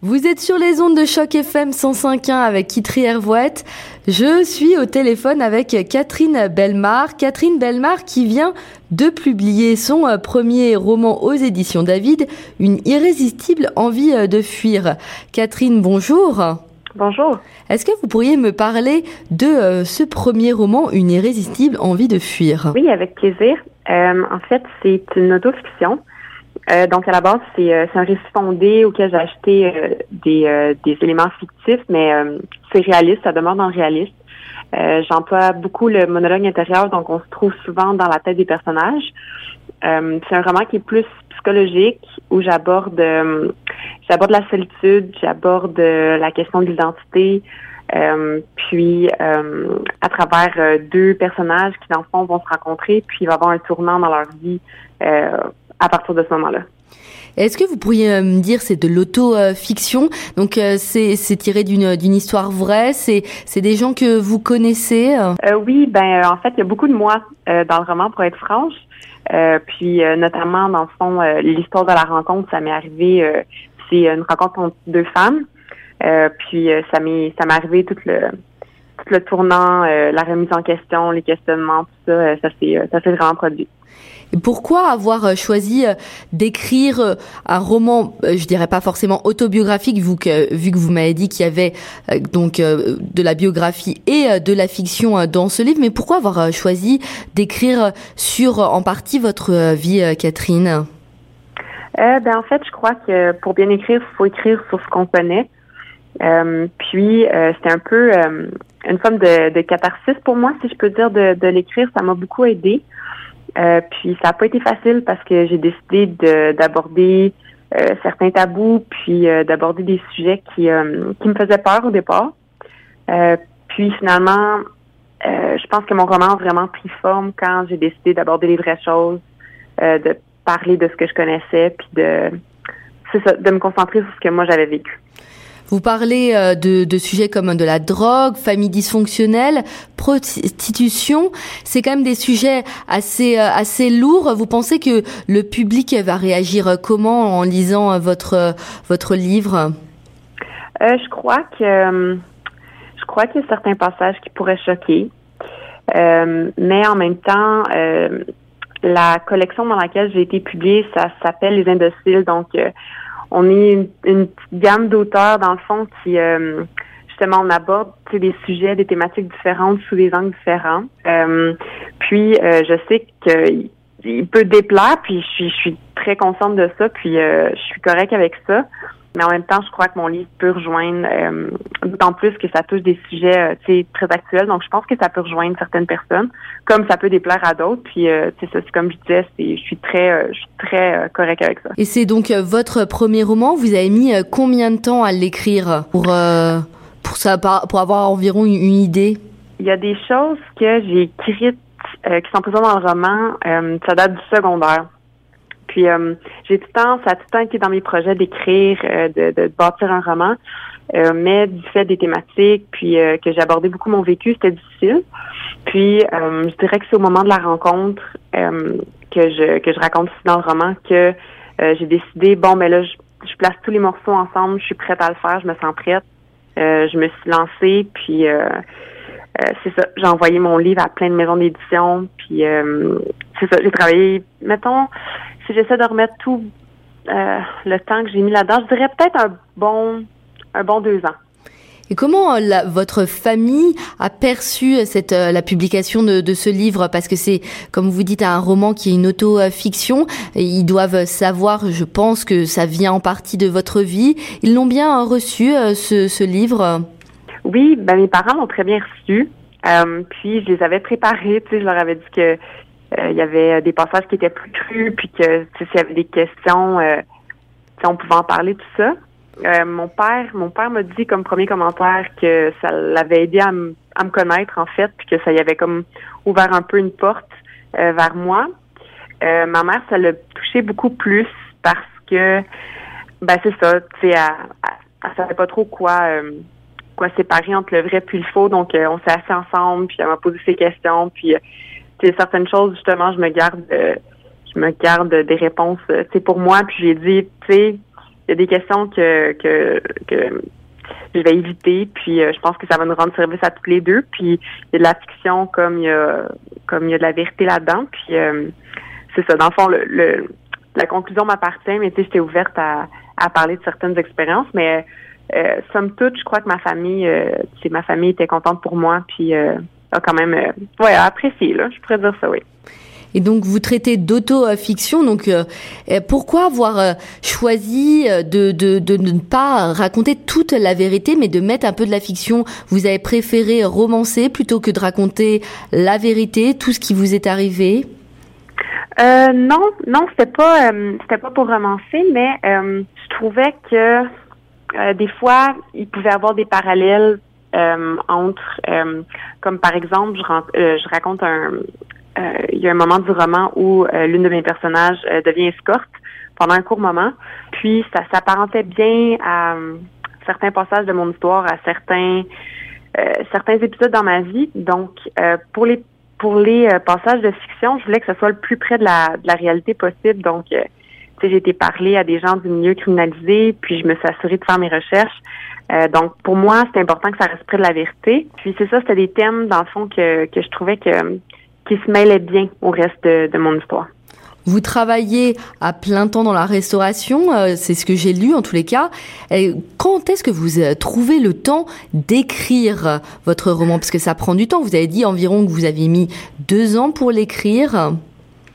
Vous êtes sur les ondes de choc FM 105.1 avec Kitri Hervouette. Je suis au téléphone avec Catherine Belmar. Catherine Belmar qui vient de publier son euh, premier roman aux éditions David, Une irrésistible envie euh, de fuir. Catherine, bonjour. Bonjour. Est-ce que vous pourriez me parler de euh, ce premier roman, Une irrésistible envie de fuir? Oui, avec plaisir. en fait, c'est une autofiction. Euh, donc, à la base, c'est euh, un récit fondé auquel j'ai acheté euh, des, des éléments fictifs, mais c'est réaliste, ça demeure dans le réaliste. J'emploie beaucoup le monologue intérieur, donc on se trouve souvent dans la tête des personnages. c'est un roman qui est plus psychologique, où j'aborde j'aborde la solitude, j'aborde la question de l'identité, puis à travers deux personnages qui, dans le fond, vont se rencontrer, puis il va y avoir un tournant dans leur vie à partir de ce moment-là. Est-ce que vous pourriez euh, me dire c'est de l'auto-fiction? Donc euh, c'est tiré d'une d'une histoire vraie c'est c'est des gens que vous connaissez euh, Oui ben en fait il y a beaucoup de moi dans le roman pour être franche. Puis notamment dans le fond l'histoire de la rencontre ça m'est arrivé c'est une rencontre entre deux femmes. Puis ça m'est ça m'est arrivé tout le tout le tournant la remise en question les questionnements tout ça ça s'est ça s'est vraiment produit. Pourquoi avoir euh, choisi euh, d'écrire euh, un roman, je dirais pas forcément autobiographique, vu que, vu que vous m'avez dit qu'il y avait donc de la biographie et de la fiction dans ce livre, mais pourquoi avoir choisi d'écrire sur en partie votre vie, Catherine? Ben en fait, je crois que pour bien écrire, il faut écrire sur ce qu'on connaît. Puis c'était un peu une forme de, de, catharsis pour moi, si je peux dire, de, de l'écrire. Ça m'a beaucoup aidé. Euh, puis ça n'a pas été facile parce que j'ai décidé d'aborder euh, certains tabous, puis euh, d'aborder des sujets qui, qui me faisaient peur au départ. puis finalement, je pense que mon roman a vraiment pris forme quand j'ai décidé d'aborder les vraies choses, de parler de ce que je connaissais, puis de, de me concentrer sur ce que moi j'avais vécu. Vous parlez euh, de, de, sujets comme de la drogue, famille dysfonctionnelle, prostitution. C'est quand même des sujets assez euh, assez lourds. Vous pensez que le public va réagir comment en lisant votre votre livre? Euh, Je crois que je crois qu'il y a certains passages qui pourraient choquer, mais en même temps. la collection dans laquelle j'ai été publiée, ça s'appelle Les Indociles, donc on est une, petite gamme d'auteurs, dans le fond, qui euh, justement on aborde des sujets, des thématiques différentes sous des angles différents. Euh, puis euh, je sais qu'il il peut déplaire, puis je suis, je suis très consciente de ça, puis je suis correcte avec ça. Mais en même temps, je crois que mon livre peut rejoindre, euh, d'autant plus que ça touche des sujets euh, très actuels. Donc, je pense que ça peut rejoindre certaines personnes, comme ça peut déplaire à d'autres. Puis, euh, ça, c'est comme je disais, je suis très, euh, je suis très correct avec ça. Et c'est donc votre premier roman? Vous avez mis combien de temps à l'écrire pour pour ça, pour avoir environ une, idée? Il y a des choses que j'ai écrites qui sont présentes dans le roman. ça date du secondaire. Puis euh, j'ai tout le temps, ça a tout le temps été dans mes projets d'écrire, euh, de, de, bâtir un roman. Euh, mais du fait des thématiques, puis que j'abordais beaucoup mon vécu, c'était difficile. Puis je dirais que c'est au moment de la rencontre que je que je raconte ici dans le roman que j'ai décidé bon mais ben là je, place tous les morceaux ensemble, je suis prête à le faire, je me sens prête. je me suis lancée, puis c'est ça, j'ai envoyé mon livre à plein de maisons d'édition, puis c'est ça, j'ai travaillé, mettons, si j'essaie de remettre tout euh, le temps que j'ai mis là-dedans, je dirais peut-être un bon, un bon deux ans. Et comment euh, votre famille a perçu euh, cette la publication de, de ce livre? Parce que c'est, comme vous dites, un roman qui est une auto-fiction. Ils doivent savoir, je pense, que ça vient en partie de votre vie. Ils l'ont bien reçu, ce, ce livre? Oui, ben mes parents l'ont très bien reçu. puis je les avais préparés, tu sais, je leur avais dit que il y avait des passages qui étaient plus crus, puis que s'il y avait des questions, euh, on pouvait en parler, tout ça. Euh, mon père, mon père m'a dit comme premier commentaire que ça l'avait aidé à, me connaître en fait, puis que ça y avait comme ouvert un peu une porte vers moi. ma mère, ça l'a touché beaucoup plus parce que ben c'est ça, tu sais, elle, elle, savait pas trop quoi quoi séparer entre le vrai puis le faux, donc on s'est assis ensemble, puis elle m'a posé ses questions, puis c'est certaines choses justement je me garde euh, je me garde des réponses c'est euh, pour moi puis j'ai dit tu sais il y a des questions que, que, que je vais éviter. Puis je pense que ça va nous rendre service à tous les deux. Puis il y a de la fiction comme il y a comme il y a de la vérité là-dedans. Puis c'est ça. Dans le fond, le, la conclusion m'appartient, mais tu sais, j'étais ouverte à, à parler de certaines expériences. Mais euh, somme toute, je crois que ma famille, euh, ma famille était contente pour moi, puis euh, a quand même, euh, ouais, apprécié, là, je pourrais dire ça, oui. Et donc vous traitez d'auto-fiction. Donc euh, pourquoi avoir choisi de, de, de, ne pas raconter toute la vérité, mais de mettre un peu de la fiction? Vous avez préféré romancer plutôt que de raconter la vérité, tout ce qui vous est arrivé? Euh, Non, non, c'était pas, c'était pas pour romancer, mais je trouvais que euh, des fois, il pouvait y avoir des parallèles euh, entre, euh, comme par exemple, je, je raconte un, il y a un moment du roman où l'une de mes personnages devient escorte pendant un court moment, puis ça s'apparentait bien à certains passages de mon histoire, à certains certains épisodes dans ma vie. Donc, pour les pour les passages de fiction, je voulais que ce soit le plus près de la, de la réalité possible. Donc, j'ai été parler à des gens du milieu criminalisé, puis je me suis assurée de faire mes recherches. Euh, donc, pour moi, c'est important que ça reste près de la vérité. Puis c'est ça, c'était des thèmes, dans le fond, que, que je trouvais que qui se mêlaient bien au reste de, mon histoire. Vous travaillez à plein temps dans la restauration, euh, c'est ce que j'ai lu en tous les cas. Quand est-ce que vous euh, trouvez le temps d'écrire votre roman? Parce que ça prend du temps. Vous avez dit environ que vous aviez mis deux ans pour l'écrire.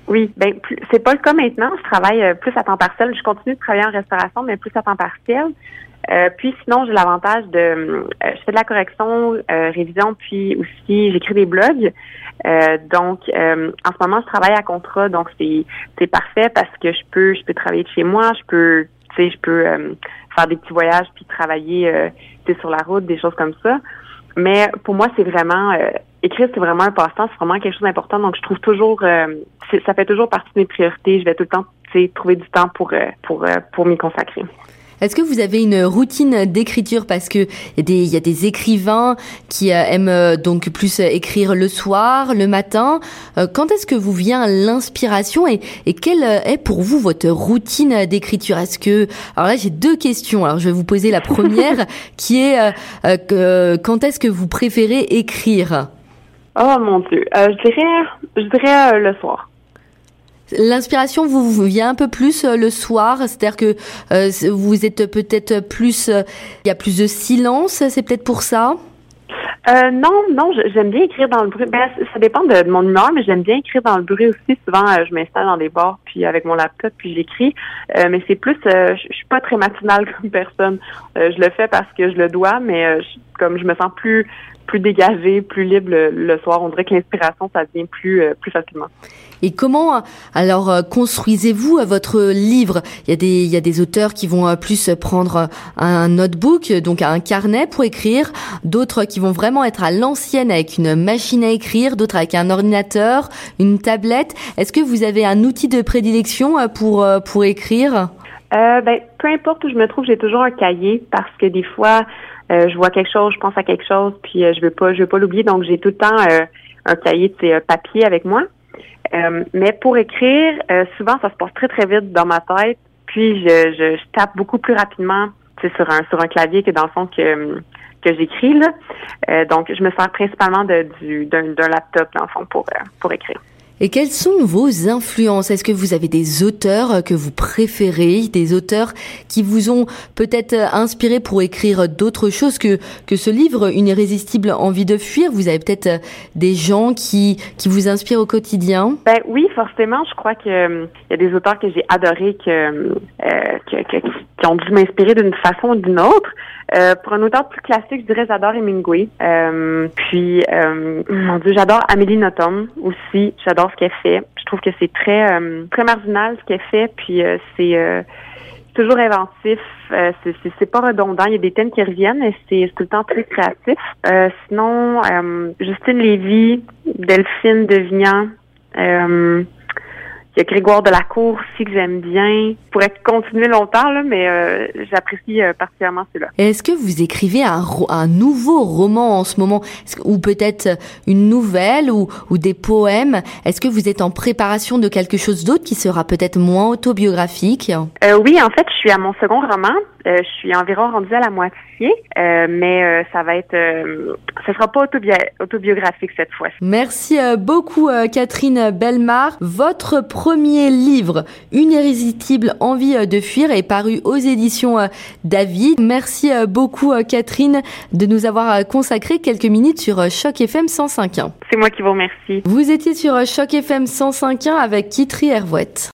Oui, ben c'est pas le cas maintenant. Je travaille euh, plus à temps partiel. Je continue de travailler en restauration, mais plus à temps partiel. Euh, puis sinon, j'ai l'avantage de, euh, je fais de la correction, révision, puis aussi j'écris des blogs. donc, en ce moment, je travaille à contrat, donc c'est c'est parfait parce que je peux je peux travailler de chez moi, je peux tu sais je peux faire des petits voyages puis travailler sur la route, des choses comme ça. Mais pour moi, c'est vraiment écrire, c'est vraiment un passe-temps, c'est vraiment quelque chose d'important. Donc, je trouve toujours, euh, ça fait toujours partie de mes priorités. Je vais tout le temps, trouver du temps pour euh, pour euh, pour m'y consacrer. Est-ce que vous avez une routine d'écriture? Parce que il y, a des écrivains qui aiment donc plus écrire le soir, le matin. Quand est-ce que vous vient l'inspiration et, et quelle est pour vous votre routine d'écriture? Est-ce que alors là j'ai deux questions. Alors je vais vous poser la première qui est quand est-ce que vous préférez écrire? Oh mon Dieu. Euh, je dirais, je dirais euh, le soir. L'inspiration vous vient un peu plus euh, le soir, c'est-à-dire que vous êtes peut-être plus, il y a plus de silence, c'est peut-être pour ça? non, non, j'aime bien écrire dans le bruit. Ben, ça dépend de, mon humeur, mais j'aime bien écrire dans le bruit aussi. Souvent, je m'installe dans des bars, puis avec mon laptop, puis j'écris. mais c'est plus, je, suis pas très matinale comme personne. je le fais parce que je le dois, mais comme je me sens plus plus dégagé, plus libre le, soir. On dirait que l'inspiration, ça vient plus, euh, plus facilement. Et comment alors euh, construisez-vous euh, votre livre? Il y a des il y a des auteurs qui vont plus prendre un notebook, donc un carnet pour écrire, d'autres qui vont vraiment être à l'ancienne avec une machine à écrire, d'autres avec un ordinateur, une tablette. Est-ce que vous avez un outil de prédilection pour pour écrire? Euh, ben, peu importe où je me trouve, j'ai toujours un cahier parce que des fois, euh, je vois quelque chose, je pense à quelque chose, puis euh, je veux pas, je veux pas l'oublier, donc j'ai tout le temps euh, un cahier de papier avec moi. Mais pour écrire, souvent ça se passe très très vite dans ma tête, puis je, je, tape beaucoup plus rapidement, sur un sur un clavier que dans le fond que que j'écris là. donc je me sers principalement d'un laptop dans le fond pour pour écrire. Et quelles sont vos influences? Est-ce que vous avez des auteurs euh, que vous préférez, des auteurs qui vous ont peut-être euh, inspiré pour écrire d'autres choses que que ce livre, Une irrésistible envie de fuir? Vous avez peut-être euh, des gens qui qui vous inspirent au quotidien? Ben oui, forcément. Je crois que il y a des auteurs que j'ai adorés que, qui ont dû m'inspirer d'une façon ou d'une autre. Pour un auteur plus classique, je dirais j'adore Hemingway. Puis, mon Dieu, j'adore Amélie Nothomb aussi. J'adore ce qu'elle fait. Je trouve que c'est très euh, très marginal ce qu'elle fait. Puis c'est toujours inventif. c'est pas redondant. Il y a des thèmes qui reviennent et c'est tout le temps très créatif. sinon, Justine Lévy, Delphine Devignan. Il y a Grégoire de la Cour aussi que j'aime bien. Je pourrais continuer longtemps, là, mais euh, j'apprécie euh, particulièrement ceux-là. Est-ce que vous écrivez un, un nouveau roman en ce moment, ou peut-être une nouvelle ou, ou des poèmes? Est-ce que vous êtes en préparation de quelque chose d'autre qui sera peut-être moins autobiographique? Euh, Oui, en fait, je suis à mon second roman. Euh, je suis environ rendue à la moitié, euh, mais ça va être, ce sera pas autobiographique cette fois. Merci beaucoup, Catherine Belmar. Votre premier livre, Une irrésistible envie de fuir, est paru aux éditions David. Merci beaucoup, Catherine, de nous avoir consacré quelques minutes sur Choc FM 105.1. C'est moi qui vous remercie. Vous étiez sur Choc FM 105.1 avec Kitri Hervouette.